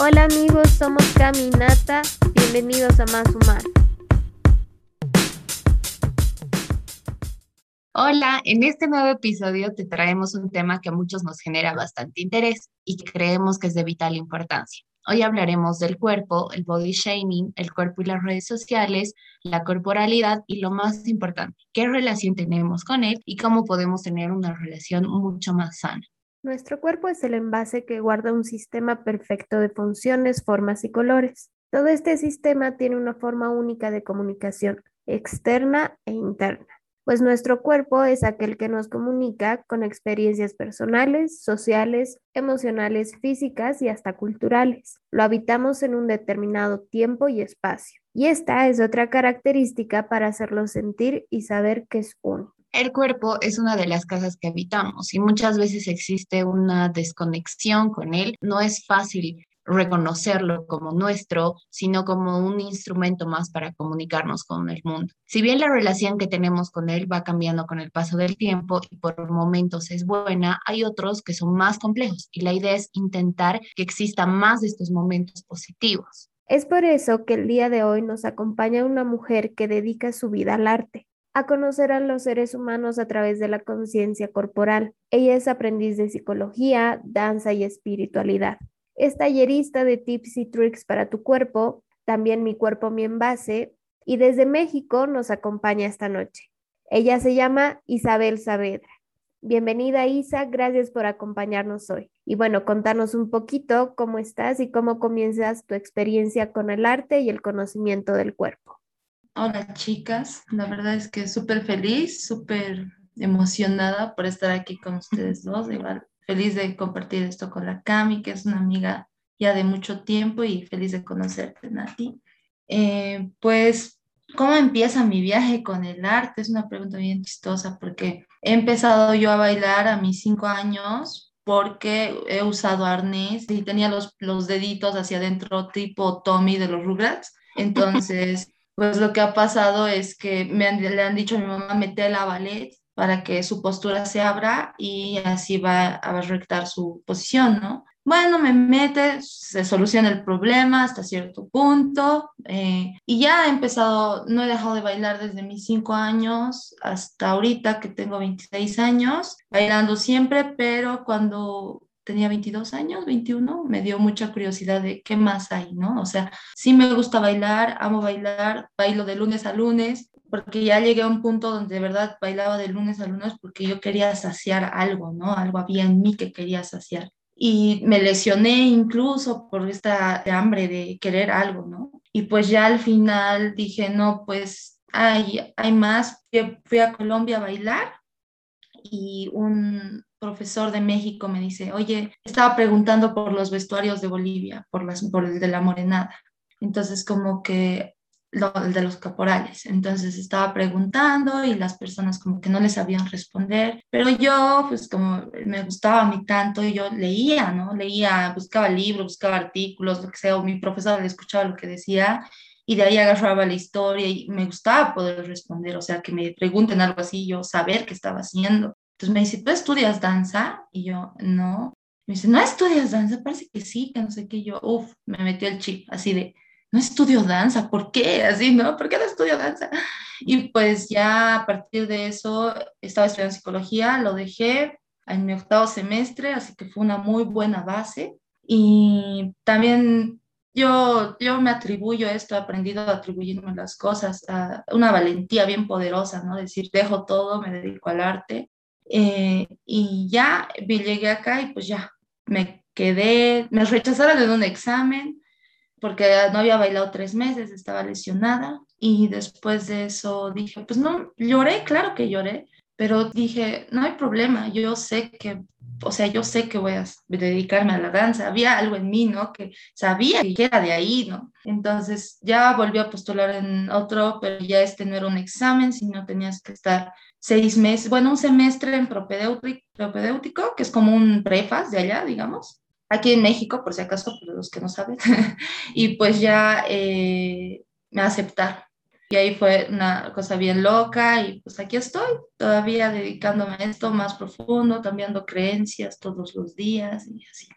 Hola amigos, somos Caminata. Bienvenidos a Más Humano. Hola, en este nuevo episodio te traemos un tema que a muchos nos genera bastante interés y que creemos que es de vital importancia. Hoy hablaremos del cuerpo, el body shaming, el cuerpo y las redes sociales, la corporalidad y lo más importante, qué relación tenemos con él y cómo podemos tener una relación mucho más sana. Nuestro cuerpo es el envase que guarda un sistema perfecto de funciones, formas y colores. Todo este sistema tiene una forma única de comunicación, externa e interna pues nuestro cuerpo es aquel que nos comunica con experiencias personales, sociales, emocionales, físicas y hasta culturales. Lo habitamos en un determinado tiempo y espacio. Y esta es otra característica para hacerlo sentir y saber que es uno. El cuerpo es una de las casas que habitamos y muchas veces existe una desconexión con él. No es fácil reconocerlo como nuestro, sino como un instrumento más para comunicarnos con el mundo. Si bien la relación que tenemos con él va cambiando con el paso del tiempo y por momentos es buena, hay otros que son más complejos y la idea es intentar que exista más de estos momentos positivos. Es por eso que el día de hoy nos acompaña una mujer que dedica su vida al arte a conocer a los seres humanos a través de la conciencia corporal. Ella es aprendiz de psicología, danza y espiritualidad. Es tallerista de tips y tricks para tu cuerpo, también mi cuerpo, mi envase, y desde México nos acompaña esta noche. Ella se llama Isabel Saavedra. Bienvenida Isa, gracias por acompañarnos hoy. Y bueno, contanos un poquito cómo estás y cómo comienzas tu experiencia con el arte y el conocimiento del cuerpo. Hola chicas, la verdad es que súper feliz, súper emocionada por estar aquí con ustedes dos. Igual feliz de compartir esto con la Cami, que es una amiga ya de mucho tiempo y feliz de conocerte, Nati. Eh, pues, ¿cómo empieza mi viaje con el arte? Es una pregunta bien chistosa porque he empezado yo a bailar a mis cinco años porque he usado arnés y tenía los, los deditos hacia adentro tipo Tommy de los Rugrats. Entonces, pues lo que ha pasado es que me le han dicho a mi mamá, mete la ballet para que su postura se abra y así va a rectar su posición, ¿no? Bueno, me mete, se soluciona el problema hasta cierto punto eh, y ya he empezado, no he dejado de bailar desde mis cinco años hasta ahorita que tengo 26 años, bailando siempre, pero cuando tenía 22 años, 21, me dio mucha curiosidad de qué más hay, ¿no? O sea, sí me gusta bailar, amo bailar, bailo de lunes a lunes, porque ya llegué a un punto donde de verdad bailaba de lunes a lunes porque yo quería saciar algo, ¿no? Algo había en mí que quería saciar. Y me lesioné incluso por esta hambre de querer algo, ¿no? Y pues ya al final dije, no, pues hay, hay más. Fui a Colombia a bailar y un profesor de México me dice, oye, estaba preguntando por los vestuarios de Bolivia, por, las, por el de la morenada. Entonces como que lo, de los caporales. Entonces estaba preguntando y las personas como que no les sabían responder, pero yo pues como me gustaba a mí tanto, yo leía, ¿no? Leía, buscaba libros, buscaba artículos, lo que sea, mi profesor le escuchaba lo que decía y de ahí agarraba la historia y me gustaba poder responder, o sea, que me pregunten algo así, yo saber qué estaba haciendo. Entonces me dice, ¿tú estudias danza? Y yo, no. Me dice, ¿no estudias danza? Parece que sí, que no sé qué. Yo, uff, me metió el chip así de, no estudio danza, ¿por qué? Así, ¿no? ¿Por qué no estudio danza? Y pues ya a partir de eso estaba estudiando psicología, lo dejé en mi octavo semestre, así que fue una muy buena base. Y también yo, yo me atribuyo esto, he aprendido a atribuirme las cosas, a una valentía bien poderosa, ¿no? Decir, dejo todo, me dedico al arte. Eh, y ya llegué acá y pues ya me quedé, me rechazaron en un examen, porque no había bailado tres meses, estaba lesionada y después de eso dije, pues no, lloré, claro que lloré, pero dije, no hay problema, yo sé que, o sea, yo sé que voy a dedicarme a la danza, había algo en mí, ¿no? Que sabía que era de ahí, ¿no? Entonces ya volví a postular en otro, pero ya este no era un examen, sino tenías que estar seis meses, bueno, un semestre en propedéutico, que es como un prefas de allá, digamos aquí en México, por si acaso, para los que no saben, y pues ya eh, me aceptaron. Y ahí fue una cosa bien loca y pues aquí estoy, todavía dedicándome a esto más profundo, cambiando creencias todos los días y así.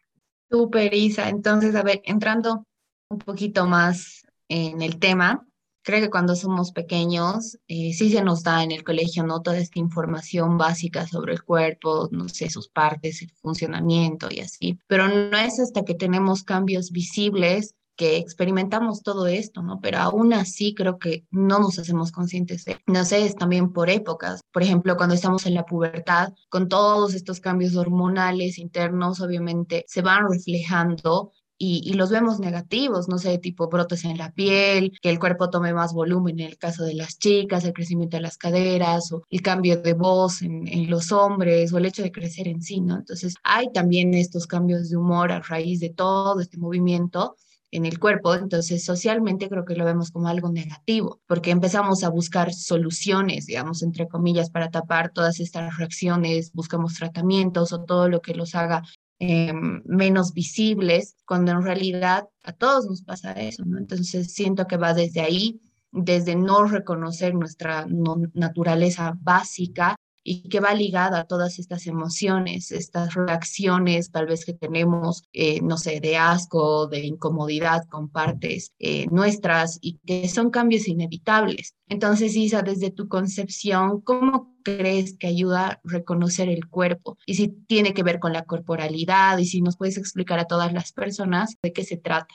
Super, Isa. Entonces, a ver, entrando un poquito más en el tema, creo que cuando somos pequeños, eh, sí se nos da en el colegio, ¿no? Toda esta información básica sobre el cuerpo, no sé, sus partes, el funcionamiento y así, pero no es hasta que tenemos cambios visibles que experimentamos todo esto, ¿no? Pero aún así creo que no nos hacemos conscientes de, no sé, es también por épocas. Por ejemplo, cuando estamos en la pubertad, con todos estos cambios hormonales internos, obviamente se van reflejando y, los vemos negativos, no sé, tipo brotes en la piel, que el cuerpo tome más volumen en el caso de las chicas, el crecimiento de las caderas o el cambio de voz en, en los hombres o el hecho de crecer en sí, ¿no? Entonces hay también estos cambios de humor a raíz de todo este movimiento en el cuerpo, entonces socialmente creo que lo vemos como algo negativo, porque empezamos a buscar soluciones, digamos, entre comillas, para tapar todas estas reacciones, buscamos tratamientos o todo lo que los haga em, menos visibles, cuando en realidad a todos nos pasa eso, ¿no? Entonces siento que va desde ahí, desde no reconocer nuestra naturaleza básica y que va ligada a todas estas emociones, estas reacciones tal vez que tenemos, eh, no sé, de asco, de incomodidad con partes eh, nuestras y que son cambios inevitables. Entonces, Isa, desde tu concepción, ¿cómo crees que ayuda a reconocer el cuerpo? Y si tiene que ver con la corporalidad y si nos puedes explicar a todas las personas de qué se trata.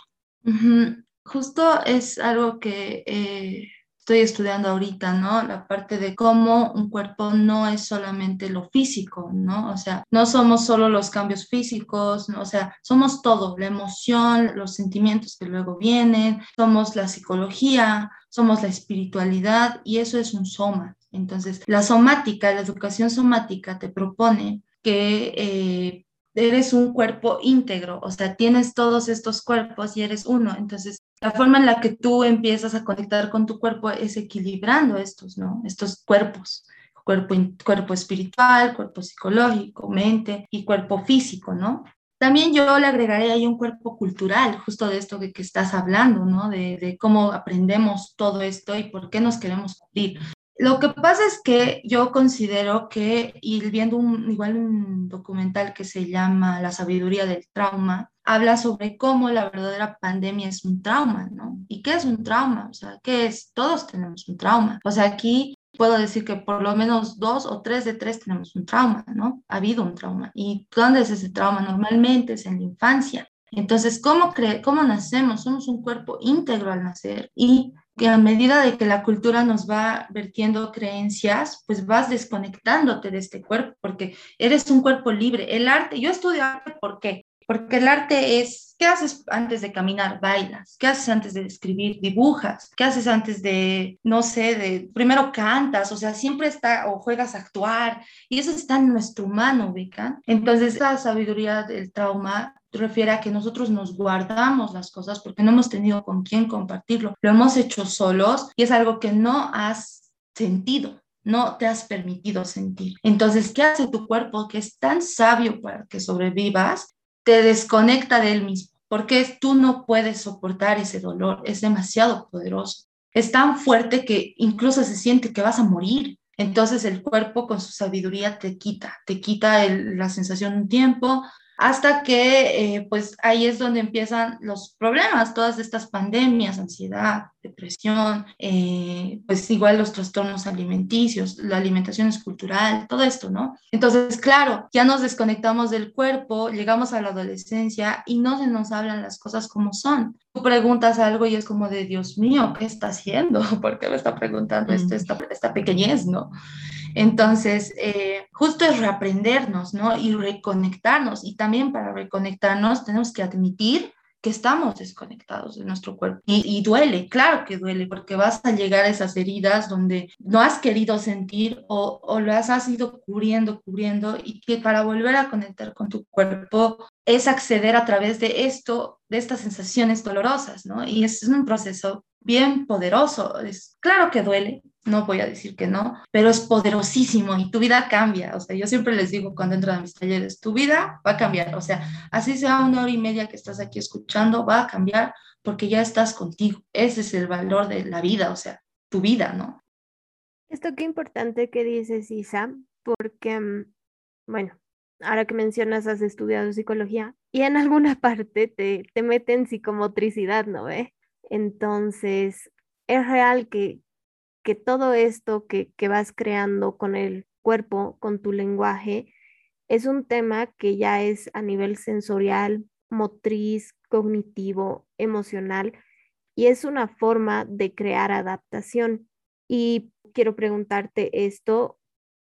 Justo es algo que... Eh estoy estudiando ahorita, ¿no? La parte de cómo un cuerpo no es solamente lo físico, ¿no? O sea, no somos solo los cambios físicos, ¿no? O sea, somos todo, la emoción, los sentimientos que luego vienen, somos la psicología, somos la espiritualidad y eso es un soma. Entonces, la somática, la educación somática te propone que eh, eres un cuerpo íntegro, o sea, tienes todos estos cuerpos y eres uno. Entonces, la forma en la que tú empiezas a conectar con tu cuerpo es equilibrando estos, ¿no? Estos cuerpos. Cuerpo, cuerpo espiritual, cuerpo psicológico, mente y cuerpo físico, ¿no? También yo le agregaría ahí un cuerpo cultural, justo de esto que, que estás hablando, ¿no? De, de, cómo aprendemos todo esto y por qué nos queremos cubrir. Lo que pasa es que yo considero que, y viendo un, igual un documental que se llama La sabiduría del trauma, habla sobre cómo la verdadera pandemia es un trauma, ¿no? ¿Y qué es un trauma? O sea, ¿qué es? Todos tenemos un trauma. O sea, aquí puedo decir que por lo menos dos o tres de tres tenemos un trauma, ¿no? Ha habido un trauma. ¿Y dónde es ese trauma? Normalmente es en la infancia. Entonces, ¿cómo, ¿cómo nacemos? Somos un cuerpo íntegro al nacer y que a medida de que la cultura nos va vertiendo creencias, pues vas desconectándote de este cuerpo, porque eres un cuerpo libre. El arte, yo estudio arte, ¿por qué? Porque el arte es, ¿qué haces antes de caminar? Bailas. ¿Qué haces antes de escribir? Dibujas. ¿Qué haces antes de, no sé, de, primero cantas? O sea, siempre está, o juegas a actuar. Y eso está en nuestro humano, ¿ubican? Entonces, esa sabiduría del trauma refiere a que nosotros nos guardamos las cosas porque no hemos tenido con quién compartirlo. Lo hemos hecho solos y es algo que no has sentido no te has permitido sentir. Entonces, ¿qué hace tu cuerpo que es tan sabio para que sobrevivas? Te desconecta de él mismo, porque tú no puedes soportar ese dolor, es demasiado poderoso, es tan fuerte que incluso se siente que vas a morir. Entonces el cuerpo con su sabiduría te quita, te quita la sensación un tiempo, hasta que eh, pues ahí es donde empiezan los problemas, todas estas pandemias, ansiedad, depresión, eh, pues igual los trastornos alimenticios, la alimentación es cultural, todo esto, ¿no? Entonces, claro, ya nos desconectamos del cuerpo, llegamos a la adolescencia y no se nos hablan las cosas como son. Tú preguntas algo y es como de, Dios mío, ¿qué está haciendo? ¿Por qué me está preguntando esto, esta, esta pequeñez, ¿no? Entonces, eh, justo es reaprendernos, ¿no? Y reconectarnos. Y también para reconectarnos tenemos que admitir que estamos desconectados de nuestro cuerpo. Y, duele, claro que duele, porque vas a llegar a esas heridas donde no has querido sentir o, o las has ido cubriendo, cubriendo, y que para volver a conectar con tu cuerpo es acceder a través de esto, de estas sensaciones dolorosas, ¿no? Y es un proceso bien poderoso. Es, claro que duele, no voy a decir que no, pero es poderosísimo y tu vida cambia. O sea, yo siempre les digo cuando entro a mis talleres, tu vida va a cambiar. O sea, así sea una hora y media que estás aquí escuchando, va a cambiar porque ya estás contigo. Ese es el valor de la vida, o sea, tu vida, ¿no? Esto qué importante que dices, Isa, porque, mm, bueno, ahora que mencionas, has estudiado psicología y en alguna parte te, te meten psicomotricidad, ¿no ve? Entonces, es real que, que todo esto que, que vas creando con el cuerpo, con tu lenguaje, es un tema que ya es a nivel sensorial, motriz, cognitivo, emocional, y es una forma de crear adaptación. Y quiero preguntarte esto,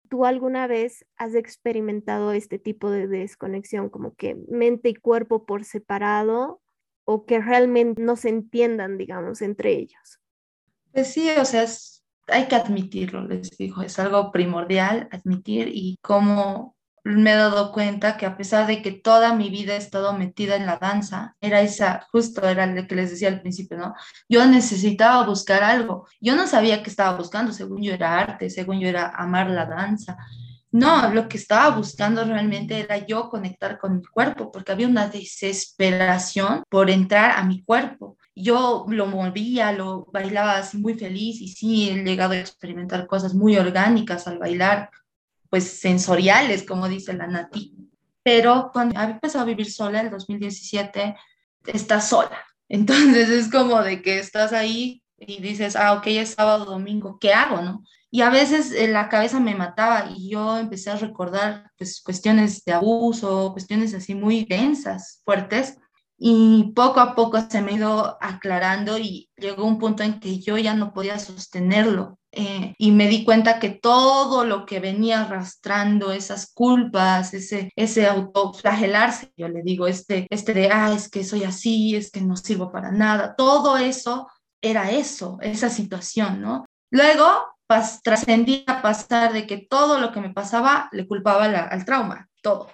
¿tú alguna vez has experimentado este tipo de desconexión, como que mente y cuerpo por separado o que realmente no se entiendan, digamos, entre ellos? Pues sí, o sea, hay que admitirlo, les digo, es algo primordial admitir y cómo me he dado cuenta que a pesar de que toda mi vida he estado metida en la danza, era esa, justo era lo que les decía al principio, ¿no? Yo necesitaba buscar algo. Yo no sabía qué estaba buscando, según yo era arte, según yo era amar la danza. No, lo que estaba buscando realmente era yo conectar con mi cuerpo, porque había una desesperación por entrar a mi cuerpo. Yo lo movía, lo bailaba así muy feliz y sí, he llegado a experimentar cosas muy orgánicas al bailar, pues sensoriales, como dice la Nati. Pero cuando había empezado a vivir sola el 2017, estás sola. Entonces es como de que estás ahí y dices, ah, ok, es sábado, domingo, ¿qué hago, no? Y a veces eh, la cabeza me mataba y yo empecé a recordar pues cuestiones de abuso, cuestiones así muy densas, fuertes, y poco a poco se me ido aclarando y llegó un punto en que yo ya no podía sostenerlo eh, y me di cuenta que todo lo que venía arrastrando, esas culpas, ese, ese autoflagelarse, yo le digo, este, este de, ah, es que soy así, es que no sirvo para nada, todo eso era eso, esa situación, ¿no? Luego trascendí a pasar de que todo lo que me pasaba le culpaba al trauma, todo.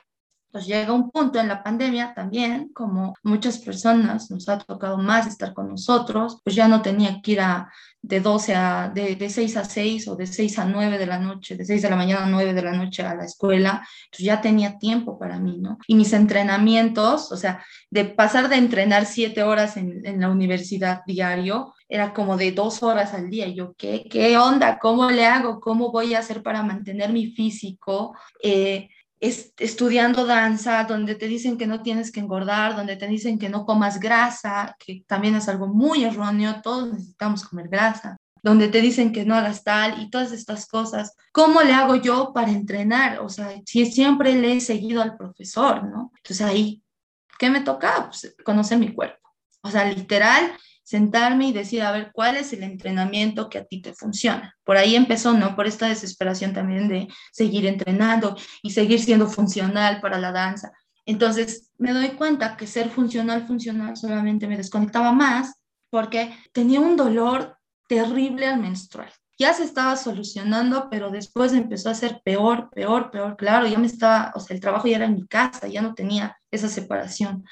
Pues llega un punto en la pandemia también, como muchas personas nos ha tocado más estar con nosotros, pues ya no tenía que ir a, de 12 a, de, de 6 a 6 o de 6 a 9 de la noche, de 6 de la mañana a 9 de la noche a la escuela, pues ya tenía tiempo para mí, ¿no? Y mis entrenamientos, o sea, de pasar de entrenar 7 horas en, en la universidad diario, era como de dos horas al día. yo, ¿qué, qué onda? ¿Cómo le hago? ¿Cómo voy a hacer para mantener mi físico? Eh, estudiando danza, donde te dicen que no tienes que engordar, donde te dicen que no comas grasa, que también es algo muy erróneo, todos necesitamos comer grasa, donde te dicen que no hagas tal y todas estas cosas. ¿Cómo le hago yo para entrenar? O sea, si siempre le he seguido al profesor, ¿no? Entonces ahí, ¿qué me toca? Pues conocer mi cuerpo. O sea, literal, sentarme y decir, a ver, ¿cuál es el entrenamiento que a ti te funciona? Por ahí empezó, ¿no? Por esta desesperación también de seguir entrenando y seguir siendo funcional para la danza. Entonces me doy cuenta que ser funcional, funcional solamente me desconectaba más porque tenía un dolor terrible al menstrual. Ya se estaba solucionando, pero después empezó a ser peor, peor, peor. Claro, ya me estaba, o sea, el trabajo ya era en mi casa, ya no tenía esa separación.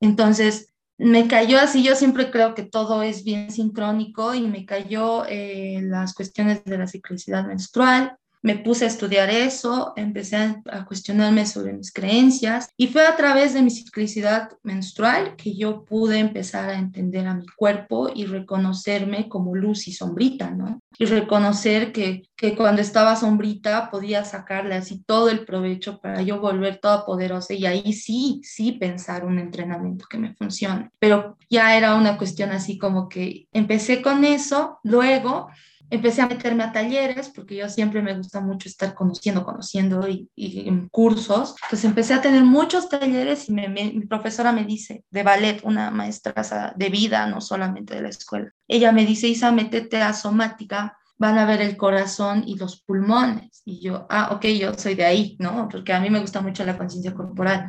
Entonces, me cayó así, yo siempre creo que todo es bien sincrónico y me cayó eh, las cuestiones de la ciclicidad menstrual, me puse a estudiar eso, empecé a, cuestionarme sobre mis creencias y fue a través de mi ciclicidad menstrual que yo pude empezar a entender a mi cuerpo y reconocerme como luz y sombrita, ¿no? Y reconocer que, que cuando estaba sombrita podía sacarle así todo el provecho para yo volver toda poderosa y ahí sí, sí pensar un entrenamiento que me funcione. Pero ya era una cuestión así como que empecé con eso, luego empecé a meterme a talleres, porque yo siempre me gusta mucho estar conociendo, conociendo y, en cursos. Entonces empecé a tener muchos talleres y mi profesora me dice, de ballet, una maestra de vida, no solamente de la escuela. Ella me dice, Isa, métete a somática, van a ver el corazón y los pulmones. Y yo, ah, ok, yo soy de ahí, ¿no? Porque a mí me gusta mucho la conciencia corporal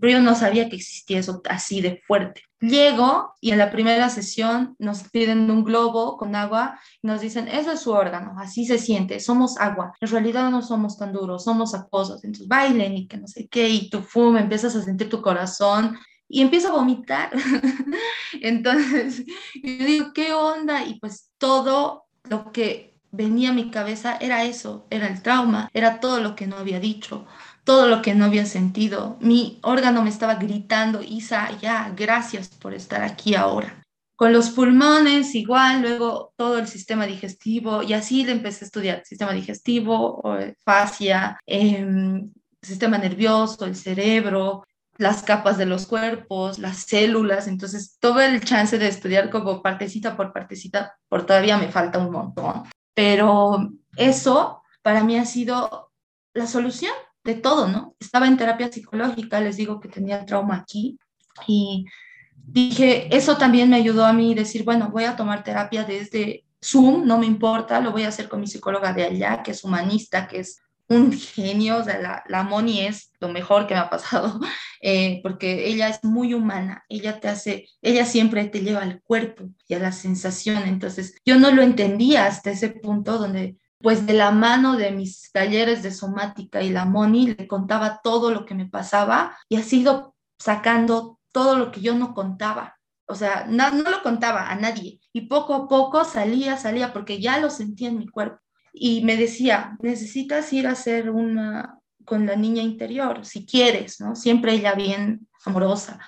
pero no sabía que existía eso así de fuerte. Llego y en la primera sesión nos piden un globo con agua y nos dicen, eso es su órgano, así se siente, somos agua. En realidad no somos tan duros, somos acuosos. Entonces bailen y que no sé qué, y tú fuma, empiezas a sentir tu corazón y empiezo a vomitar. Entonces yo digo, ¿qué onda? Y pues todo lo que venía a mi cabeza era eso, era el trauma, era todo lo que no había dicho, todo lo que no había sentido. Mi órgano me estaba gritando, Isa, ya, gracias por estar aquí ahora. Con los pulmones igual, luego todo el sistema digestivo, y así le empecé a estudiar sistema digestivo, fascia, em, sistema nervioso, el cerebro, las capas de los cuerpos, las células, entonces todo el chance de estudiar como partecita por partecita, por todavía me falta un montón, pero eso para mí ha sido la solución de todo, ¿no? Estaba en terapia psicológica, les digo que tenía trauma aquí y dije, eso también me ayudó a mí decir, bueno, voy a tomar terapia desde Zoom, no me importa, lo voy a hacer con mi psicóloga de allá, que es humanista, que es un genio, o sea, la, la Moni es lo mejor que me ha pasado, eh, porque ella es muy humana, ella te hace, ella siempre te lleva al cuerpo y a la sensación, entonces yo no lo entendía hasta ese punto donde pues de la mano de mis talleres de somática y la Moni le contaba todo lo que me pasaba y ha sido sacando todo lo que yo no contaba. O sea, no, no lo contaba a nadie. Y poco a poco salía, salía, porque ya lo sentía en mi cuerpo y me decía, necesitas ir a hacer una con la niña interior, si quieres, ¿no? Siempre ella bien amorosa.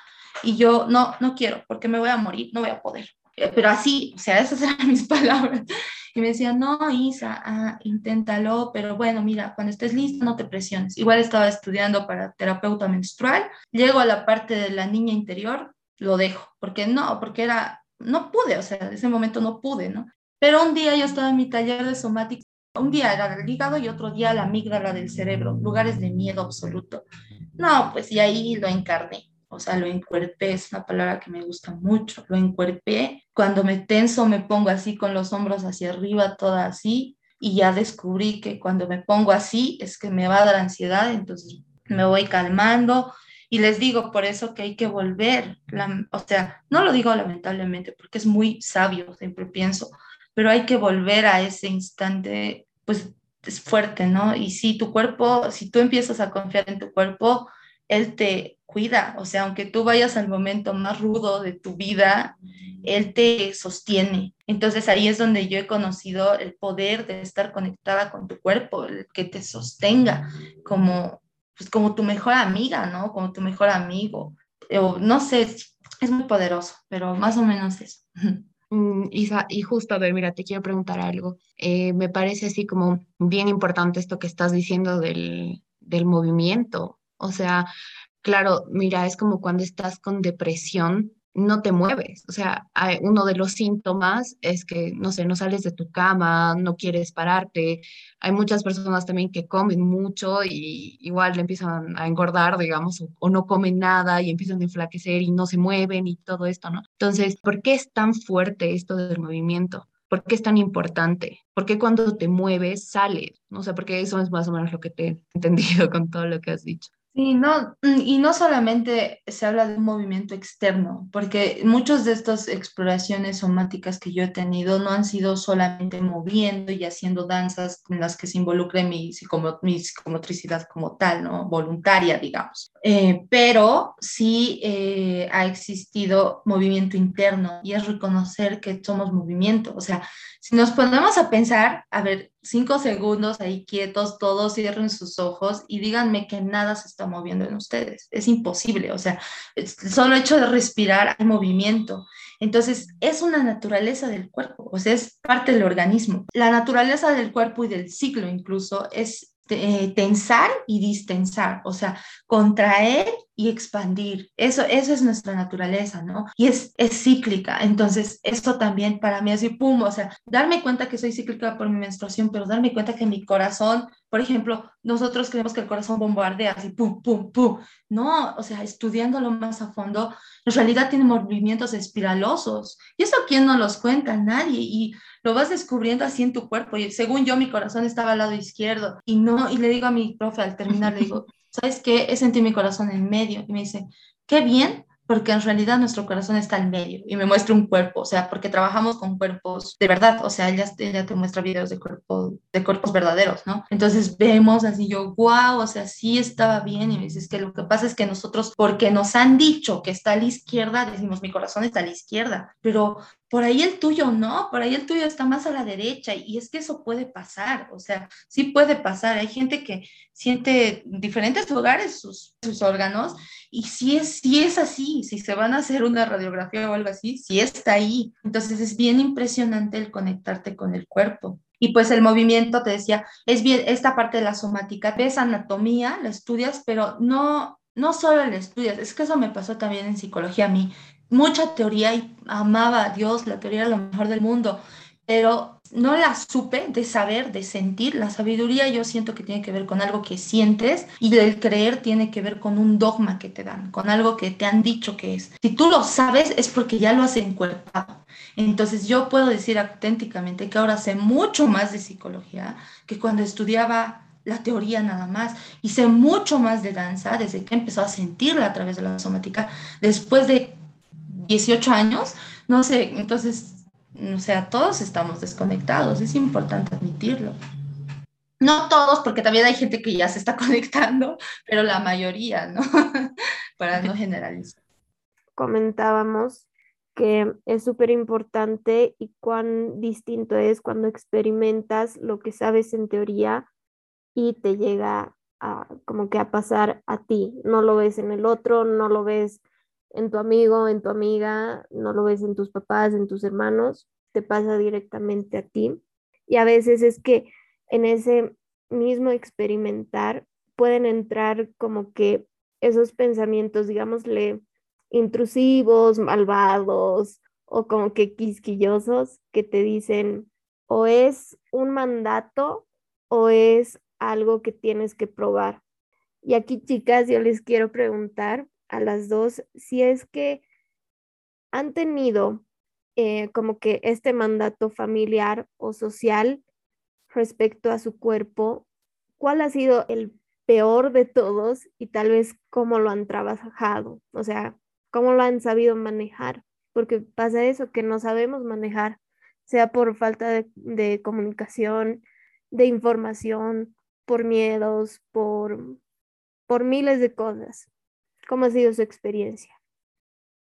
Y yo, no, no quiero, porque me voy a morir, no voy a poder. Eh, pero así, o sea, esas eran mis palabras. Y me decía, no, Isa, ah, inténtalo, pero bueno, mira, cuando estés lista, no te presiones. Igual estaba estudiando para terapeuta menstrual, llego a la parte de la niña interior, lo dejo, porque no, porque era, no pude, o sea, en ese momento no pude, ¿no? Pero un día yo estaba en mi taller de somática un día era el hígado y otro día la amígdala del cerebro, lugares de miedo absoluto. No, pues y ahí lo encarné, o sea, lo encuerpé, es una palabra que me gusta mucho, lo encuerpé. Cuando me tenso me pongo así con los hombros hacia arriba, toda así, y ya descubrí que cuando me pongo así es que me va a dar ansiedad, entonces me voy calmando. Y les digo por eso que hay que volver, o sea, no lo digo lamentablemente porque es muy sabio, siempre pienso, pero hay que volver a ese instante, pues es fuerte, ¿no? Y si tu cuerpo, si tú empiezas a confiar en tu cuerpo, él te cuida, o sea, aunque tú vayas al momento más rudo de tu vida, él te sostiene. Entonces ahí es donde yo he conocido el poder de estar conectada con tu cuerpo, el que te sostenga como, pues como tu mejor amiga, ¿no? Como tu mejor amigo. O, no sé, es muy poderoso, pero más o menos eso. Mm, Isa, y justo, a ver, mira, te quiero preguntar algo. Eh, me parece así como bien importante esto que estás diciendo del, del movimiento. O sea, claro, mira, es como cuando estás con depresión, no te mueves. O sea, uno de los síntomas es que, no sé, no sales de tu cama, no quieres pararte. Hay muchas personas también que comen mucho y igual empiezan a engordar, digamos, o, no comen nada y empiezan a enflaquecer y no se mueven y todo esto, ¿no? Entonces, ¿por qué es tan fuerte esto del movimiento? ¿Por qué es tan importante? ¿Por qué cuando te mueves sales? No sé, porque eso es más o menos lo que te he entendido con todo lo que has dicho. Sí, no, mm, y no solamente se habla de un movimiento externo, porque muchas de estas exploraciones somáticas que yo he tenido no han sido solamente moviendo y haciendo danzas en las que se involucre mi, mi psicomotricidad como tal, ¿no? Voluntaria, digamos. Eh, pero sí eh, ha existido movimiento interno y es reconocer que somos movimiento. O sea, si nos ponemos a pensar, a ver, cinco segundos ahí quietos, todos cierren sus ojos y díganme que nada se está moviendo en ustedes. Es imposible, o sea, solo hecho de respirar hay movimiento. Entonces, es una naturaleza del cuerpo, o sea, es parte del organismo. La naturaleza del cuerpo y del ciclo incluso es eh, tensar y distensar, o sea, contraer y expandir. Eso, eso es nuestra naturaleza, ¿no? Y es, es cíclica. Entonces, eso también para mí es así, pum, o sea, darme cuenta que soy cíclica por mi menstruación, pero darme cuenta que mi corazón, por ejemplo, nosotros creemos que el corazón bombardea así, pum, pum, pum. No, o sea, estudiándolo más a fondo, en realidad tiene movimientos espiralosos. Y eso quién no los cuenta, nadie. Y lo vas descubriendo así en tu cuerpo. Y según yo, mi corazón estaba al lado izquierdo. Y no, y le digo a mi profe al terminar, le digo, ¿sabes qué? He sentido mi corazón en medio. Y me dice, qué bien, porque en realidad nuestro corazón está en medio y me muestra un cuerpo, o sea, porque trabajamos con cuerpos de verdad, o sea, ella, ella te muestra videos de, cuerpo, de cuerpos verdaderos, ¿no? Entonces vemos así yo, wow, o sea, sí estaba bien y me dices que lo que pasa es que nosotros, porque nos han dicho que está a la izquierda, decimos, mi corazón está a la izquierda, pero por ahí el tuyo no, por ahí el tuyo está más a la derecha y es que eso puede pasar, o sea, sí puede pasar. Hay gente que siente en diferentes lugares sus, sus órganos y si es, si es así, si se van a hacer una radiografía o algo así, si está ahí. Entonces es bien impresionante el conectarte con el cuerpo. Y pues el movimiento, te decía, es bien, esta parte de la somática, ves anatomía, la estudias, pero no, no solo el estudio, es que eso me pasó también en psicología a mí. Mucha teoría y amaba a Dios, la teoría era lo mejor del mundo, pero no la supe de saber, de sentir. La sabiduría yo siento que tiene que ver con algo que sientes y el creer tiene que ver con un dogma que te dan, con algo que te han dicho que es. Si tú lo sabes es porque ya lo has encuerpado. Entonces yo puedo decir auténticamente que ahora sé mucho más de psicología que cuando estudiaba la teoría nada más y sé mucho más de danza desde que empezó a sentirla a través de la somática después de 18 años, no sé, entonces o sea, todos estamos desconectados, es importante admitirlo. No todos, porque también hay gente que ya se está conectando, pero la mayoría, ¿no? Para no generalizar. Comentábamos que es súper importante y cuán distinto es cuando experimentas lo que sabes en teoría y te llega a, como que a pasar a ti. No lo ves en el otro, no lo ves en tu amigo, en tu amiga, no lo ves en tus papás, en tus hermanos, te pasa directamente a ti. Y a veces es que en ese mismo experimentar pueden entrar como que esos pensamientos, digámosle, intrusivos, malvados o como que quisquillosos que te dicen o es un mandato o es algo que tienes que probar. Y aquí, chicas, yo les quiero preguntar, a las dos si es que han tenido eh, como que este mandato familiar o social respecto a su cuerpo, ¿cuál ha sido el peor de todos y tal vez cómo lo han trabajado? O sea, cómo lo han sabido manejar, porque pasa eso, que no sabemos manejar, sea por falta de, de comunicación, de información, por miedos, por, por miles de cosas. ¿Cómo ha sido su experiencia?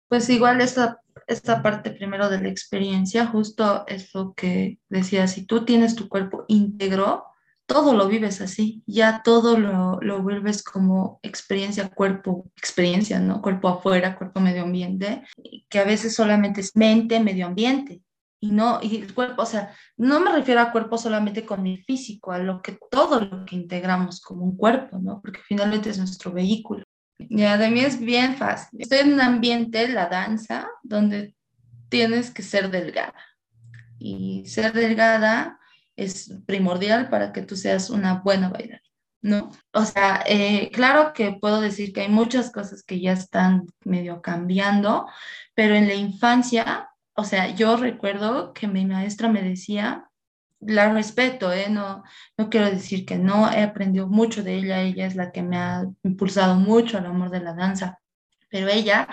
Pues igual esta, esta parte primero de la experiencia, justo eso que decía, si tú tienes tu cuerpo íntegro, todo lo vives así, ya todo lo, lo vuelves como experiencia, cuerpo, experiencia, ¿no? Cuerpo afuera, cuerpo medio ambiente, que a veces solamente es mente, medio ambiente, y no, y el cuerpo, o sea, no me refiero a cuerpo solamente con mi físico, a lo que todo lo que integramos como un cuerpo, ¿no? Porque finalmente es nuestro vehículo. Ya, de mí es bien fácil. Estoy en un ambiente, la danza, donde tienes que ser delgada. Y ser delgada es primordial para que tú seas una buena bailarina, ¿no? O sea, eh, claro que puedo decir que hay muchas cosas que ya están medio cambiando, pero en la infancia, o sea, yo recuerdo que mi maestra me decía, la respeto, ¿eh? no, no quiero decir que no, he aprendido mucho de ella, ella es la que me ha impulsado mucho al amor de la danza, pero ella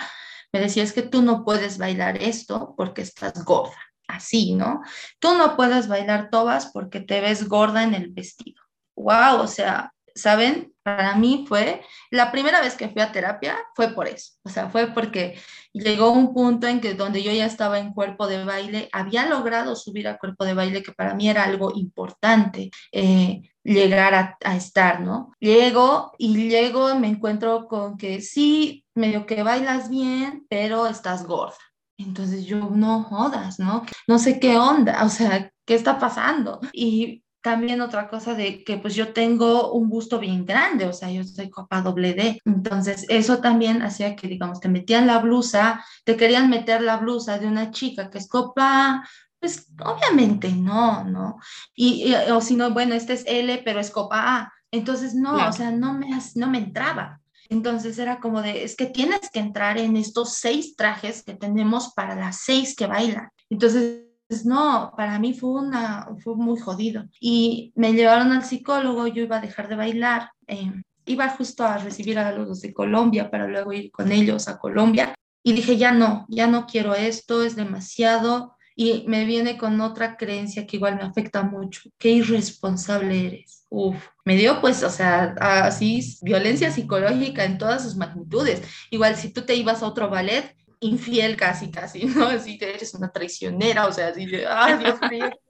me decía, es que tú no puedes bailar esto porque estás gorda, así, ¿no? Tú no puedes bailar tobas porque te ves gorda en el vestido. ¡Wow! O sea, ¿saben? Para mí fue, la primera vez que fui a terapia fue por eso, o sea, fue porque llegó un punto en que donde yo ya estaba en cuerpo de baile, había logrado subir a cuerpo de baile, que para mí era algo importante. Eh, llegar a, a, estar, ¿no? Llego y llego, me encuentro con que sí, medio que bailas bien, pero estás gorda. Entonces yo, no jodas, ¿no? No sé qué onda, o sea, ¿qué está pasando? Y también otra cosa de que pues yo tengo un busto bien grande, o sea, yo soy copa doble D. Entonces, eso también hacía que, digamos, te metían la blusa, te querían meter la blusa de una chica que es copa, pues obviamente no, ¿no? Y, o si no, bueno, este es L, pero es copa A. Entonces, no, o sea, no me, no me entraba. Entonces era como de, es que tienes que entrar en estos seis trajes que tenemos para las seis que bailan. Entonces no, para mí fue, una, fue muy jodido. Y me llevaron al psicólogo, yo iba a dejar de bailar, eh, iba justo a recibir a los de Colombia para luego ir con ellos a Colombia. Y dije, ya no, ya no quiero esto, es demasiado. Y me viene con otra creencia que igual me afecta mucho. Qué irresponsable eres. Uf, me dio pues, o sea, así violencia psicológica en todas sus magnitudes. Igual si tú te ibas a otro ballet, infiel casi, casi, ¿no? Así que eres una traicionera, o sea, así de, Dios mío.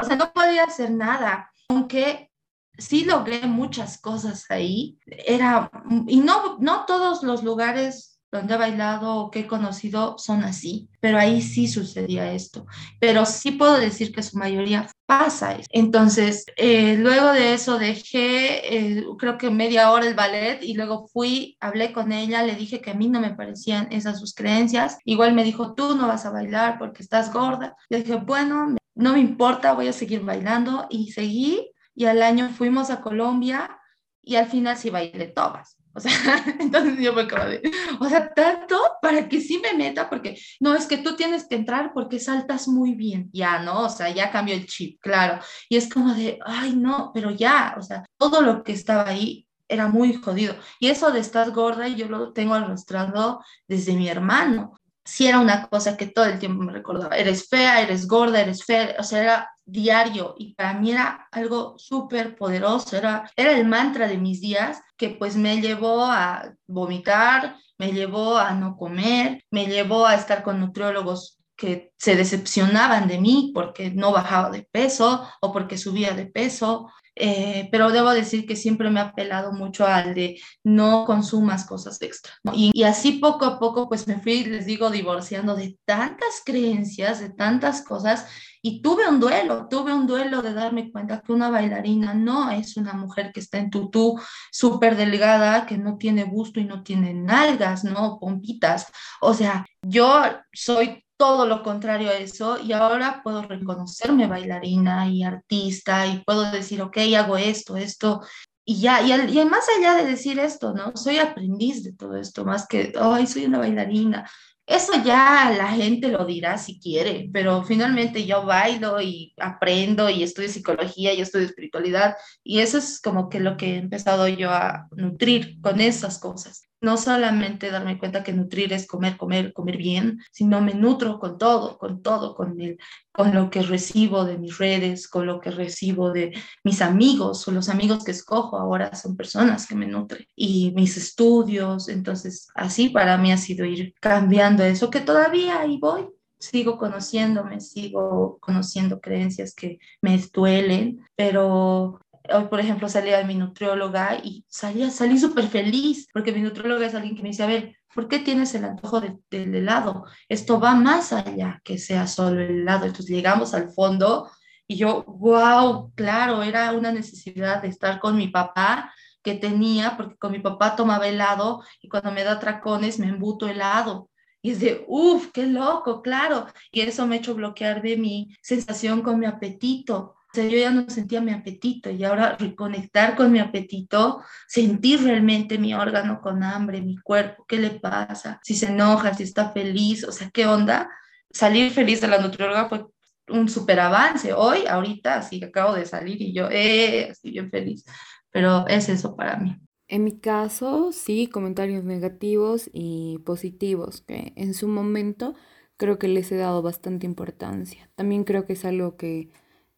O sea, no podía hacer nada, aunque sí logré muchas cosas ahí. Era, y no, no todos los lugares donde he bailado o que he conocido son así, pero ahí sí sucedía esto. Pero sí puedo decir que su mayoría pasa eso. Entonces, eh, luego de eso dejé, eh, creo que media hora el ballet y luego fui, hablé con ella, le dije que a mí no me parecían esas sus creencias. Igual me dijo, tú no vas a bailar porque estás gorda. Le dije, bueno, no me importa, voy a seguir bailando y seguí y al año fuimos a Colombia y al final sí bailé todas. O sea, entonces yo me acabo de, o sea, tanto para que sí me meta, porque no, es que tú tienes que entrar porque saltas muy bien, ya, ¿no? O sea, ya cambió el chip, claro. Y es como de, ay, no, pero ya, o sea, todo lo que estaba ahí era muy jodido. Y eso de estar gorda, yo lo tengo arrastrado desde mi hermano sí era una cosa que todo el tiempo me recordaba, eres fea, eres gorda, eres fea, o sea, era diario y para mí era algo súper poderoso, era, era el mantra de mis días que pues me llevó a vomitar, me llevó a no comer, me llevó a estar con nutriólogos que se decepcionaban de mí porque no bajaba de peso o porque subía de peso, eh, pero debo decir que siempre me ha apelado mucho al de no consumas cosas extra. Y, y, así poco a poco, pues me fui, les digo, divorciando de tantas creencias, de tantas cosas, y tuve un duelo, tuve un duelo de darme cuenta que una bailarina no es una mujer que está en tutú, súper delgada, que no tiene busto y no tiene nalgas, ¿no? Pompitas. O sea, yo soy todo lo contrario a eso y ahora puedo reconocerme bailarina y artista y puedo decir, ok, hago esto, esto. Y ya, y, y más allá de decir esto, ¿no? Soy aprendiz de todo esto, más que, ay, soy una bailarina. Eso ya la gente lo dirá si quiere, pero finalmente yo bailo y aprendo y estudio psicología y estudio espiritualidad y eso es como que lo que he empezado yo a nutrir con esas cosas no solamente darme cuenta que nutrir es comer, comer, comer bien, sino me nutro con todo, con todo, con, el, con lo que recibo de mis redes, con lo que recibo de mis amigos o los amigos que escojo ahora son personas que me nutren y mis estudios. Entonces, así para mí ha sido ir cambiando eso, que todavía ahí voy. Sigo conociéndome, sigo conociendo creencias que me duelen, pero hoy, por ejemplo, salí a mi nutrióloga y salía, salí súper feliz, porque mi nutrióloga es alguien que me dice, a ver, ¿por qué tienes el antojo del helado? Esto va más allá que sea solo el helado. Entonces llegamos al fondo y yo, wow, claro, era una necesidad de estar con mi papá que tenía, porque con mi papá tomaba helado y cuando me da tracones me embuto helado. Y es de, uff, qué loco, claro. Y eso me ha hecho bloquear de mi sensación con mi apetito sea, yo ya no sentía mi apetito y ahora reconectar con mi apetito, sentir realmente mi órgano con hambre, mi cuerpo, qué le pasa, si se enoja, si está feliz, o sea, qué onda. Salir feliz de la nutrióloga fue un súper avance. Hoy, ahorita, así acabo de salir y yo, eh, así bien feliz. Pero es eso para mí. En mi caso, sí, comentarios negativos y positivos, que en su momento creo que les he dado bastante importancia. También creo que es algo que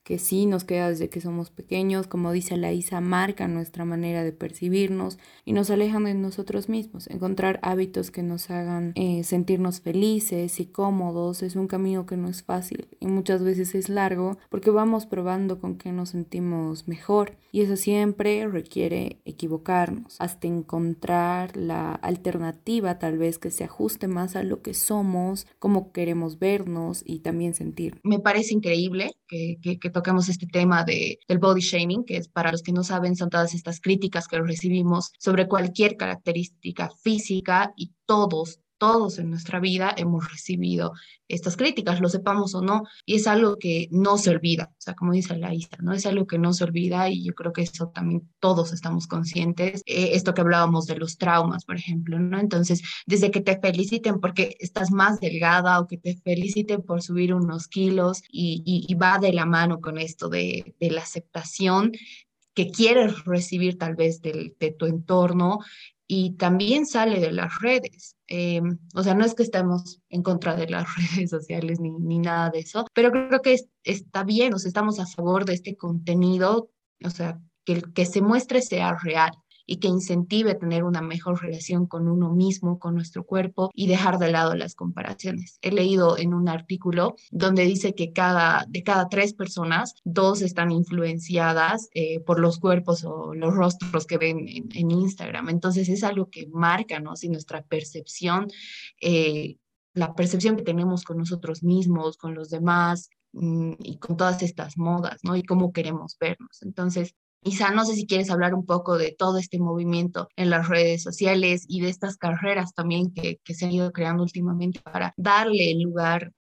que sí nos queda desde que somos pequeños, como dice la Isa, marcan nuestra manera de percibirnos y nos alejan de nosotros mismos. Encontrar hábitos que nos hagan eh, sentirnos felices y cómodos es un camino que no es fácil y muchas veces es largo porque vamos probando con qué nos sentimos mejor y eso siempre requiere equivocarnos hasta encontrar la alternativa tal vez que se ajuste más a lo que somos, cómo queremos vernos y también sentir. Me parece increíble que, que, que toquemos este tema de, del body shaming, que es para los que no saben, son todas estas críticas que recibimos sobre cualquier característica física y todos, todos en nuestra vida hemos recibido estas críticas, lo sepamos o no, y es algo que no se olvida, o sea, como dice la Isa, ¿no? Es algo que no se olvida y yo creo que eso también todos estamos conscientes. Eh, esto que hablábamos de los traumas, por ejemplo, ¿no? Entonces, desde que te feliciten porque estás más delgada o que te feliciten por subir unos kilos y, y, va de la mano con esto de, la aceptación que quieres recibir tal vez de, de tu entorno y también sale de las redes. Eh, o sea, no es que estemos en contra de las redes sociales ni, ni nada de eso, pero creo que está bien, o sea, estamos a favor de este contenido, o sea, que el que se muestre sea real y que incentive tener una mejor relación con uno mismo, con nuestro cuerpo y dejar de lado las comparaciones. He leído en un artículo donde dice que cada, de cada tres personas, dos están influenciadas eh, por los cuerpos o los rostros que ven en, Instagram. Entonces es algo que marca, ¿no? Si nuestra percepción, eh, la percepción que tenemos con nosotros mismos, con los demás, mm, y con todas estas modas, ¿no? Y cómo queremos vernos. Entonces, Isa, no sé si quieres hablar un poco de todo este movimiento en las redes sociales y de estas carreras también que, que se han ido creando últimamente para darle lugar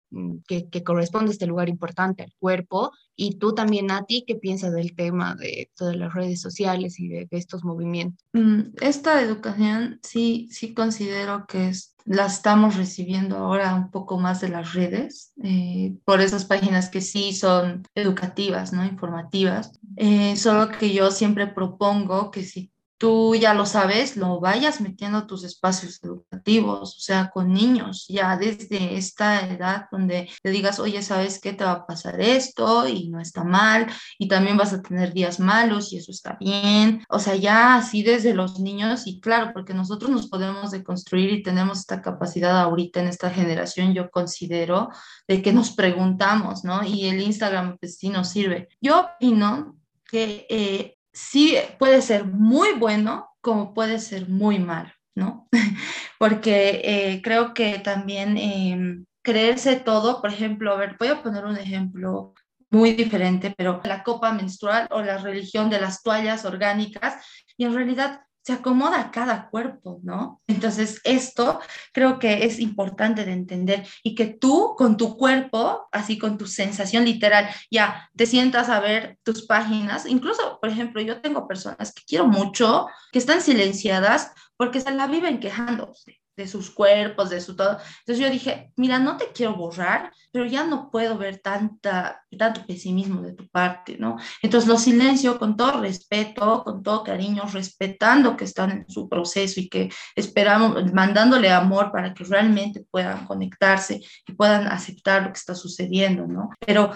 que, que, corresponde a este lugar importante al cuerpo. Y tú también, Nati, ¿qué piensas del tema de todas las redes sociales y de, de estos movimientos? Mm, esta educación sí, sí considero que es la estamos recibiendo ahora un poco más de las redes, eh, por esas páginas que sí son educativas, ¿no? Informativas. Eh, solo que yo siempre propongo que si tú ya lo sabes, lo vayas metiendo a tus espacios educativos, o sea, con niños, ya desde esta edad donde te digas, oye, ¿sabes qué? Te va a pasar esto y no está mal, y también vas a tener días malos y eso está bien, o sea, ya así desde los niños, y claro, porque nosotros nos podemos deconstruir y tenemos esta capacidad ahorita en esta generación, yo considero, de que nos preguntamos, ¿no? Y el Instagram, pues sí nos sirve. Yo opino que eh, sí puede ser muy bueno como puede ser muy malo, ¿no? Porque eh, creo que también em, creerse todo, por ejemplo, a ver, voy a poner un ejemplo muy diferente, pero la copa menstrual o la religión de las toallas orgánicas, y en realidad se acomoda a cada cuerpo, ¿no? Entonces, esto creo que es importante de entender y que tú con tu cuerpo, así con tu sensación literal, ya te sientas a ver tus páginas. Incluso, por ejemplo, yo tengo personas que quiero mucho, que están silenciadas porque se la viven quejándose de sus cuerpos, de su todo. Entonces yo dije, mira, no te quiero borrar, pero ya no puedo ver tanta, tanto pesimismo de tu parte, ¿no? Entonces lo silencio con todo respeto, con todo cariño, respetando que están en su proceso y que esperamos, mandándole amor para que realmente puedan conectarse y puedan aceptar lo que está sucediendo, ¿no? Pero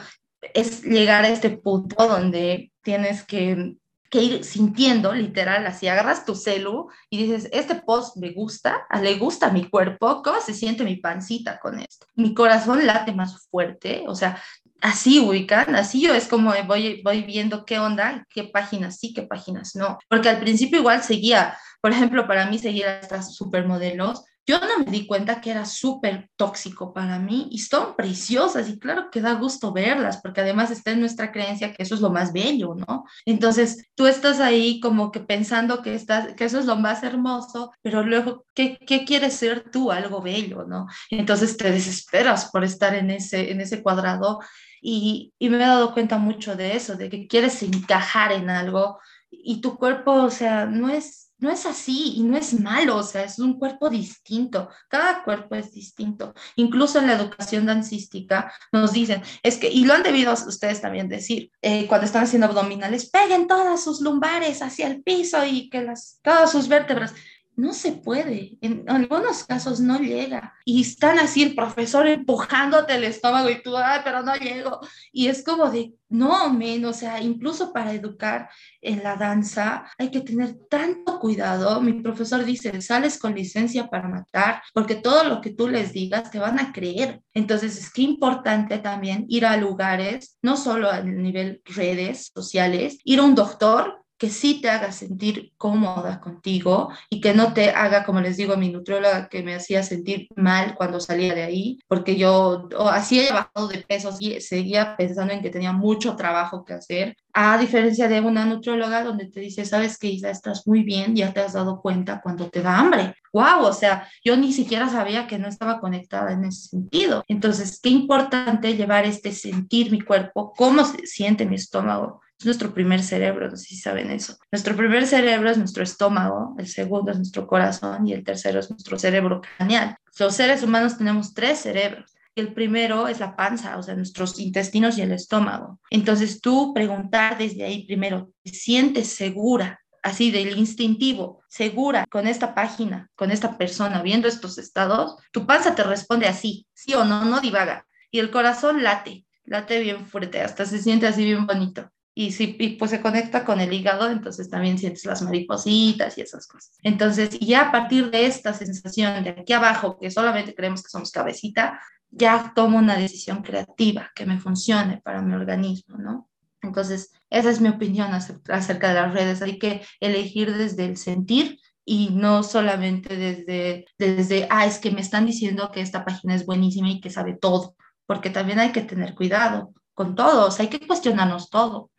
es llegar a este punto donde tienes que que ir sintiendo, literal, así agarras tu celu y dices, este post me gusta, ah, le gusta mi cuerpo, ¿cómo se siente mi pancita con esto? Mi corazón late más fuerte, o sea, así ubican, así yo es como voy, voy viendo qué onda, qué páginas sí, qué páginas no, porque al principio igual seguía, por ejemplo, para mí seguir a estas supermodelos, yo no me di cuenta que era súper tóxico para mí y son preciosas y claro que da gusto verlas porque además está en nuestra creencia que eso es lo más bello, ¿no? Entonces tú estás ahí como que pensando que, estás, que eso es lo más hermoso, pero luego, ¿qué, qué quieres ser tú? Algo bello, ¿no? Entonces te desesperas por estar en ese, en ese cuadrado y, y me he dado cuenta mucho de eso, de que quieres encajar en algo y tu cuerpo, o sea, no es no es así y no es malo, o sea, es un cuerpo distinto, cada cuerpo es distinto. Incluso en la educación dancística nos dicen, es que, y lo han debido ustedes también decir, eh, cuando están haciendo abdominales, peguen todas sus lumbares hacia el piso y que las, todas sus vértebras no se puede, en algunos casos no llega. Y están así el profesor empujándote el estómago y tú, ay, pero no llego. Y es como de, no, men, o sea, incluso para educar en la danza hay que tener tanto cuidado. Mi profesor dice, sales con licencia para matar, porque todo lo que tú les digas te van a creer. Entonces es que importante también ir a lugares, no solo a nivel redes sociales, ir a un doctor que sí te haga sentir cómoda contigo y que no te haga, como les digo, mi nutrióloga que me hacía sentir mal cuando salía de ahí, porque yo así he bajado de peso, y seguía pensando en que tenía mucho trabajo que hacer, a diferencia de una nutrióloga donde te dice, sabes que Isa, estás muy bien, ya te has dado cuenta cuando te da hambre. ¡Wow! O sea, yo ni siquiera sabía que no estaba conectada en ese sentido. Entonces, qué importante llevar este sentir mi cuerpo, cómo se siente mi estómago, es nuestro primer cerebro, no sé si saben eso. Nuestro primer cerebro es nuestro estómago, el segundo es nuestro corazón y el tercero es nuestro cerebro craneal. Los seres humanos tenemos tres cerebros. El primero es la panza, o sea, nuestros intestinos y el estómago. Entonces tú preguntar desde ahí primero, ¿te sientes segura? Así del instintivo, segura con esta página, con esta persona, viendo estos estados, tu panza te responde así, sí o no, no divaga. Y el corazón late, late bien fuerte, hasta se siente así bien bonito y si pues se conecta con el hígado, entonces también sientes las maripositas y esas cosas. Entonces, y ya a partir de esta sensación de aquí abajo, que solamente creemos que somos cabecita, ya tomo una decisión creativa que me funcione para mi organismo, ¿no? Entonces, esa es mi opinión acerca de las redes. Hay que elegir desde el sentir y no solamente desde, desde, ah, es que me están diciendo que esta página es buenísima y que sabe todo, porque también hay que tener cuidado con todos, hay que cuestionarnos todo.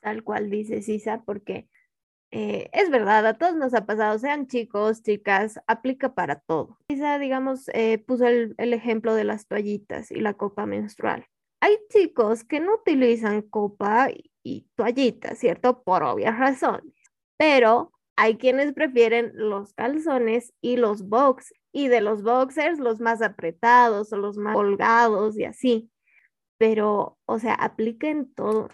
Tal cual dice Sisa, porque eh, es verdad, a todos nos ha pasado, sean chicos, chicas, aplica para todo. Sisa, digamos, eh, puso el, ejemplo de las toallitas y la copa menstrual. Hay chicos que no utilizan copa y toallitas, ¿cierto? Por obvias razones, pero hay quienes prefieren los calzones y los box y de los boxers los más apretados o los más holgados y así. Pero, o sea, aplica en todo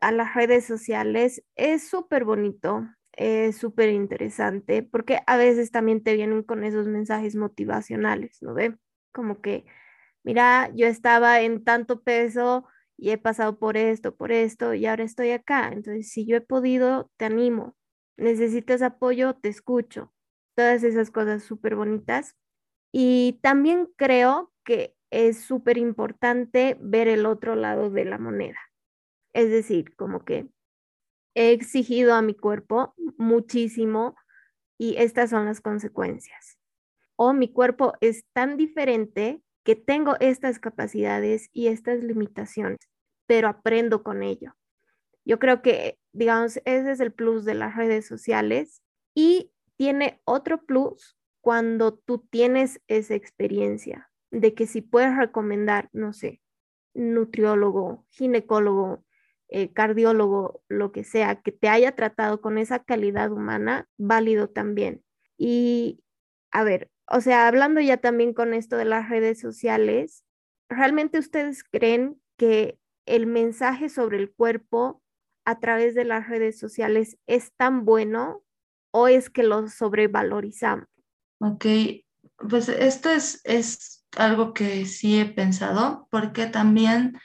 a las redes sociales es súper bonito, es súper interesante, porque a veces también te vienen con esos mensajes motivacionales, ¿no ve? Como que, mira, yo estaba en tanto peso y he pasado por esto, por esto, y ahora estoy acá. Entonces, si yo he podido, te animo. Necesitas apoyo, te escucho. Todas esas cosas súper bonitas. Y también creo que es súper importante ver el otro lado de la moneda. Es decir, como que he exigido a mi cuerpo muchísimo y estas son las consecuencias. O mi cuerpo es tan diferente que tengo estas capacidades y estas limitaciones, pero aprendo con ello. Yo creo que, digamos, ese es el plus de las redes sociales y tiene otro plus cuando tú tienes esa experiencia de que si puedes recomendar, no sé, nutriólogo, ginecólogo, eh, cardiólogo, lo que sea, que te haya tratado con esa calidad humana, válido también. Y a ver, o sea, hablando ya también con esto de las redes sociales, ¿realmente ustedes creen que el mensaje sobre el cuerpo a través de las redes sociales es tan bueno o es que lo sobrevalorizamos? Ok, pues esto es, es algo que sí he pensado, porque también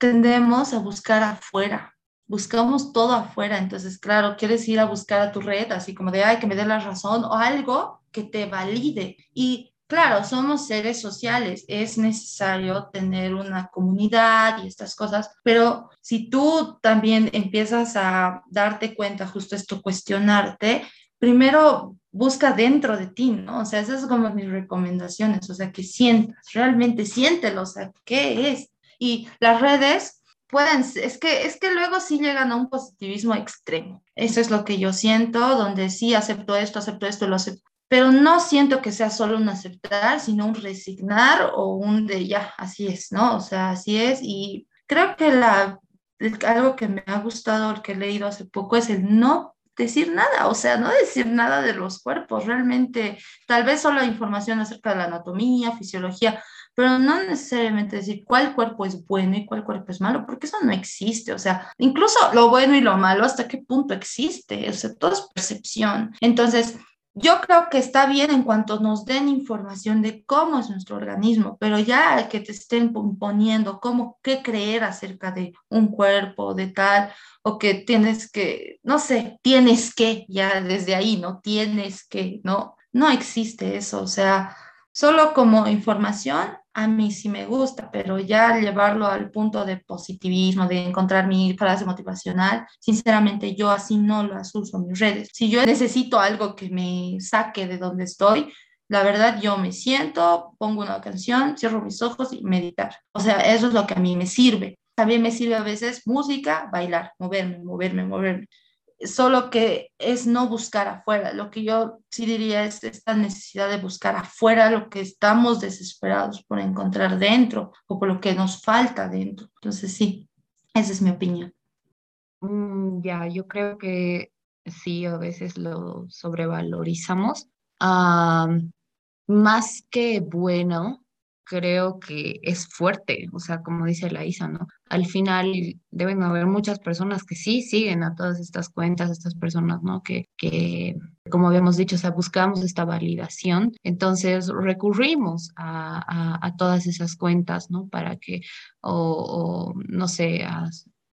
tendemos a buscar afuera, buscamos todo afuera, entonces, claro, quieres ir a buscar a tu red, así como de, ay, que me dé la razón o algo que te valide. Y claro, somos seres sociales, es necesario tener una comunidad y estas cosas, pero si tú también empiezas a darte cuenta, justo esto, cuestionarte, primero busca dentro de ti, ¿no? O sea, esas son como mis recomendaciones, o sea, que sientas, realmente siéntelo, o sea, ¿qué es? Y las redes pueden, es que, es que luego sí llegan a un positivismo extremo. Eso es lo que yo siento, donde sí acepto esto, acepto esto, lo acepto. Pero no siento que sea solo un aceptar, sino un resignar o un de ya, así es, ¿no? O sea, así es. Y creo que la, algo que me ha gustado, que he leído hace poco, es el no decir nada, o sea, no decir nada de los cuerpos, realmente, tal vez solo información acerca de la anatomía, fisiología, pero no necesariamente decir cuál cuerpo es bueno y cuál cuerpo es malo, porque eso no existe, o sea, incluso lo bueno y lo malo, hasta qué punto existe, o sea, todo es percepción. Entonces, yo creo que está bien en cuanto nos den información de cómo es nuestro organismo, pero ya que te estén poniendo cómo, qué creer acerca de un cuerpo, de tal, o que tienes que, no sé, tienes que, ya desde ahí, ¿no? Tienes que, ¿no? No existe eso, o sea, solo como información a mí sí me gusta, pero ya llevarlo al punto de positivismo, de encontrar mi frase motivacional, sinceramente yo así no las uso en mis redes. Si yo necesito algo que me saque de donde estoy, la verdad yo me siento, pongo una canción, cierro mis ojos y meditar. O sea, eso es lo que a mí me sirve. También me sirve a veces música, bailar, moverme, moverme, moverme solo que es no buscar afuera. Lo que yo sí diría es esta necesidad de buscar afuera lo que estamos desesperados por encontrar dentro o por lo que nos falta dentro. Entonces sí, esa es mi opinión. Mm, ya, yo creo que sí, a veces lo sobrevalorizamos. Ah, más que bueno, creo que es fuerte, o sea, como dice la Isa, ¿no? Al final deben haber muchas personas que sí siguen a todas estas cuentas, estas personas, ¿no? Que, que como habíamos dicho, o sea, buscamos esta validación, entonces recurrimos a, a, todas esas cuentas, ¿no? Para que, o, o no sé, a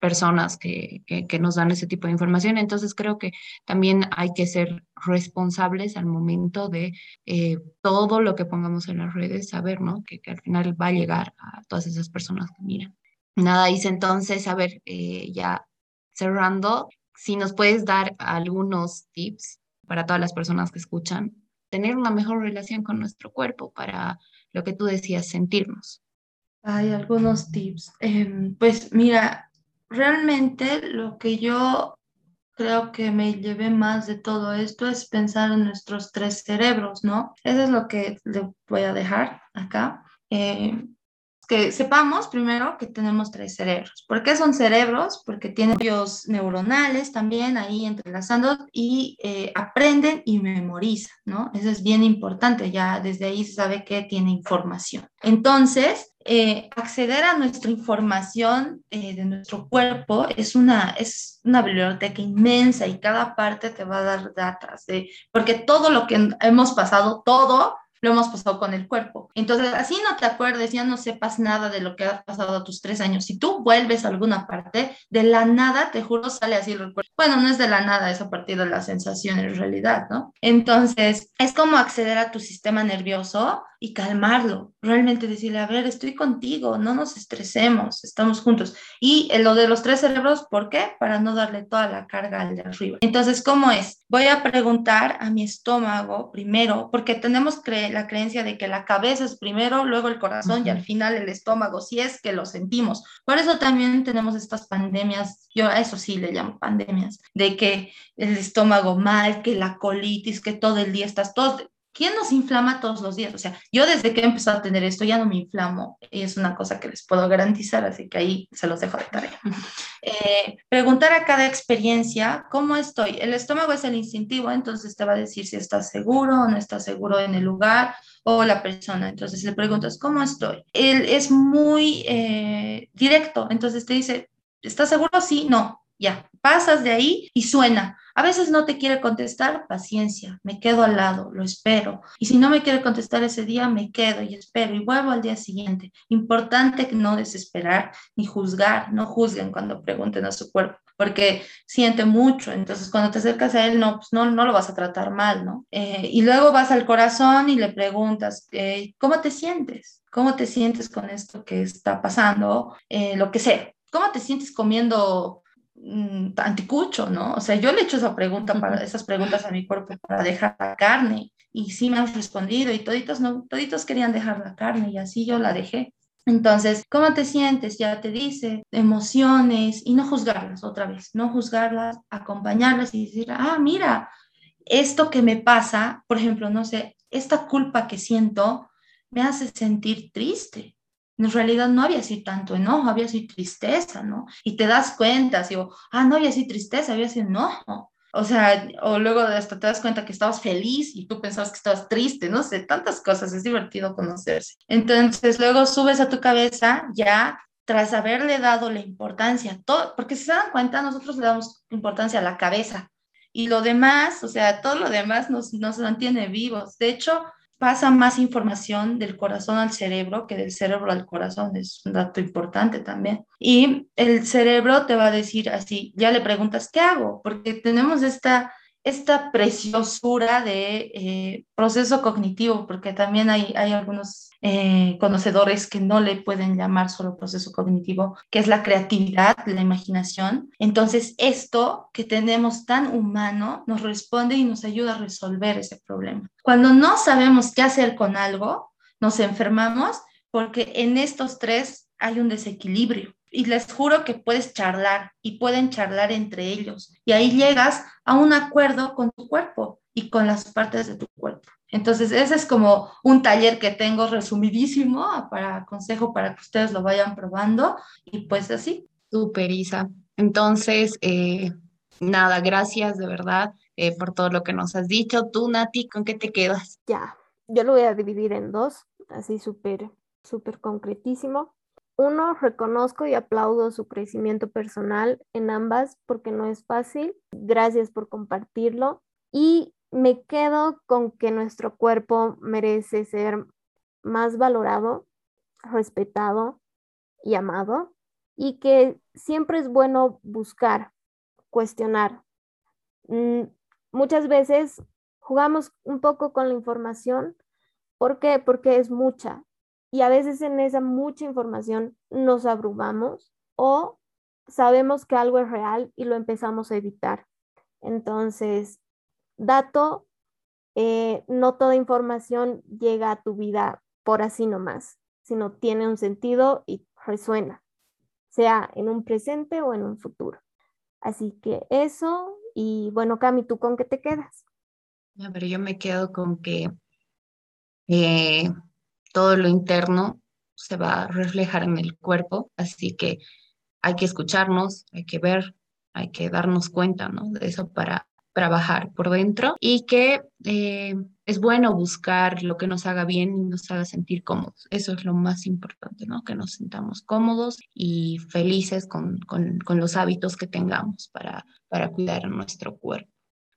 personas que, que, nos dan ese tipo de información. Entonces creo que también hay que ser responsables al momento de eh, todo lo que pongamos en las redes, saber, ¿no? Que, que, al final va a llegar a todas esas personas que miran. Nada, dice entonces, a ver, eh, ya cerrando, si nos puedes dar algunos tips para todas las personas que escuchan, tener una mejor relación con nuestro cuerpo para lo que tú decías, sentirnos. Hay algunos tips. Em, pues mira, realmente lo que yo creo que me llevé más de todo esto es pensar en nuestros tres cerebros, ¿no? Eso es lo que le voy a dejar acá. Eh, que sepamos primero que tenemos tres cerebros. ¿Por qué son cerebros? Porque tienen vías neuronales también ahí entrelazando y eh, aprenden y memorizan, ¿no? Eso es bien importante, ya desde ahí se sabe que tiene información. Entonces, eh, acceder a nuestra información eh, de nuestro cuerpo es una, es una biblioteca inmensa y cada parte te va a dar datos, de, porque todo lo que hemos pasado, todo lo hemos pasado con el cuerpo. Entonces, así no te acuerdes, ya no sepas nada de lo que ha pasado a tus tres años. Si tú vuelves a alguna parte, de la nada, te juro, sale así el recuerdo. Bueno, no es de la nada, es a partir de la sensación en realidad, ¿no? Entonces, es como acceder a tu sistema nervioso y calmarlo, realmente decirle, a ver, estoy contigo, no nos estresemos, estamos juntos. Y lo de los tres cerebros, ¿por qué? Para no darle toda la carga al de arriba. Entonces, ¿cómo es? Voy a preguntar a mi estómago primero, porque tenemos cre la creencia de que la cabeza es primero, luego el corazón y al final el estómago, si es que lo sentimos. Por eso también tenemos estas pandemias, yo a eso sí le llamo pandemias, de que el estómago mal, que la colitis, que todo el día estás todo ¿Quién nos inflama todos los días? O sea, yo desde que he empezado a tener esto ya no me inflamo y es una cosa que les puedo garantizar, así que ahí se los dejo de tarea. Eh, preguntar a cada experiencia, ¿cómo estoy? El estómago es el instintivo, entonces te va a decir si estás seguro o no estás seguro en el lugar o la persona. Entonces le preguntas, ¿cómo estoy? Él es muy eh, directo, entonces te dice, ¿estás seguro? Sí, no, ya, pasas de ahí y suena. A veces no te quiere contestar, paciencia, me quedo al lado, lo espero. Y si no me quiere contestar ese día, me quedo y espero y vuelvo al día siguiente. Importante no desesperar ni juzgar, no juzguen cuando pregunten a su cuerpo, porque siente mucho. Entonces, cuando te acercas a él, no, pues no, no lo vas a tratar mal, ¿no? Eh, y luego vas al corazón y le preguntas, ¿cómo te sientes? ¿Cómo te sientes con esto que está pasando? Eh, lo que sea. ¿Cómo te sientes comiendo Mm, anticucho, ¿no? O sea, yo le he hecho esa pregunta para, esas preguntas a mi cuerpo para dejar la carne y sí me han respondido y toditos, no, toditos querían dejar la carne y así yo la dejé. Entonces, ¿cómo te sientes? Ya te dice emociones y no juzgarlas otra vez, no juzgarlas, acompañarlas y decir, ah, mira, esto que me pasa, por ejemplo, no sé, esta culpa que siento me hace sentir triste en realidad no había así tanto enojo, había así tristeza, ¿no? Y te das cuenta, digo, ah, no había así tristeza, había así enojo. O sea, o luego hasta te das cuenta que estabas feliz y tú pensabas que estabas triste, no sé, tantas cosas, es divertido conocerse. Entonces, luego subes a tu cabeza ya tras haberle dado la importancia, todo, porque si se dan cuenta, nosotros le damos importancia a la cabeza y lo demás, o sea, todo lo demás nos, nos mantiene vivos. De hecho, pasa más información del corazón al cerebro que del cerebro al corazón, es un dato importante también. Y el cerebro te va a decir así, ya le preguntas, ¿qué hago? Porque tenemos esta esta preciosura de eh, proceso cognitivo, porque también hay, hay algunos eh, conocedores que no le pueden llamar solo proceso cognitivo, que es la creatividad, la imaginación. Entonces, esto que tenemos tan humano nos responde y nos ayuda a resolver ese problema. Cuando no sabemos qué hacer con algo, nos enfermamos porque en estos tres hay un desequilibrio y les juro que puedes charlar y pueden charlar entre ellos. Y ahí llegas a un acuerdo con tu cuerpo y con las partes de tu cuerpo. Entonces, ese es como un taller que tengo resumidísimo para consejo para que ustedes lo vayan probando y pues así. Super, Isa. Entonces, eh, nada, gracias de verdad eh, por todo lo que nos has dicho. Tú, Nati, ¿con qué te quedas? Ya, yo lo voy a dividir en dos, así súper, súper concretísimo. Uno, reconozco y aplaudo su crecimiento personal en ambas porque no es fácil. Gracias por compartirlo. Y me quedo con que nuestro cuerpo merece ser más valorado, respetado y amado. y que siempre es bueno buscar, cuestionar. Mm, muchas veces jugamos un poco con la información. ¿Por qué? Porque es mucha. Y a veces en esa mucha información nos abrumamos o sabemos que algo es real y lo empezamos a evitar. Entonces, dato, eh, no toda información llega a tu vida por así nomás, sino tiene un sentido y resuena, sea en un presente o en un futuro. Así que eso, y bueno, Cami, ¿tú con qué te quedas? pero yo me quedo con que eh, todo lo interno se va a reflejar en el cuerpo, así que hay que escucharnos, hay que ver, hay que darnos cuenta ¿no? de eso para trabajar por dentro y que eh, es bueno buscar lo que nos haga bien y nos haga sentir cómodos. Eso es lo más importante, ¿no? Que nos sintamos cómodos y felices con, con, con los hábitos que tengamos para, para cuidar nuestro cuerpo.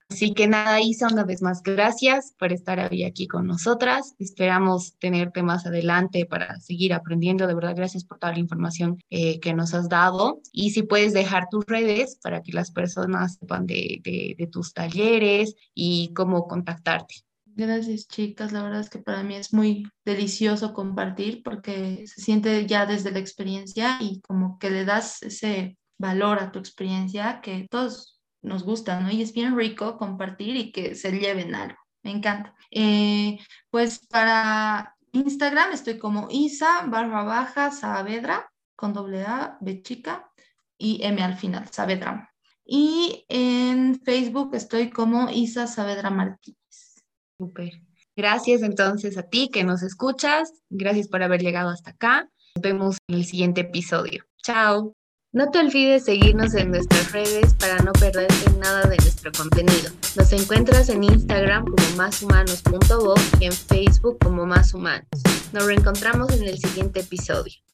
Así que nada, Isa, una vez más, gracias por estar hoy aquí con nosotras. Esperamos tenerte más adelante para seguir aprendiendo. De verdad, gracias por toda la información eh, que nos has dado. Y si puedes dejar tus redes para que las personas sepan de, de tus talleres y cómo contactarte. Gracias, chicas. La verdad es que para mí es muy delicioso compartir porque se siente ya desde la experiencia y como que le das ese valor a tu experiencia que todos nos gusta, ¿no? Y es bien rico compartir y que se lleven algo. Me encanta. Eh, pues para Instagram estoy como Isa barra baja Saavedra con doble A, B chica y M al final, Saavedra. Y en Facebook estoy como Isa Saavedra Martínez. Súper. Gracias entonces a ti que nos escuchas. Gracias por haber llegado hasta acá. Nos vemos en el siguiente episodio. Chao. No te olvides seguirnos en nuestras redes para no perderte nada de nuestro contenido. Nos encuentras en Instagram como máshumanos.voz y en Facebook como Más Humanos. Nos reencontramos en el siguiente episodio.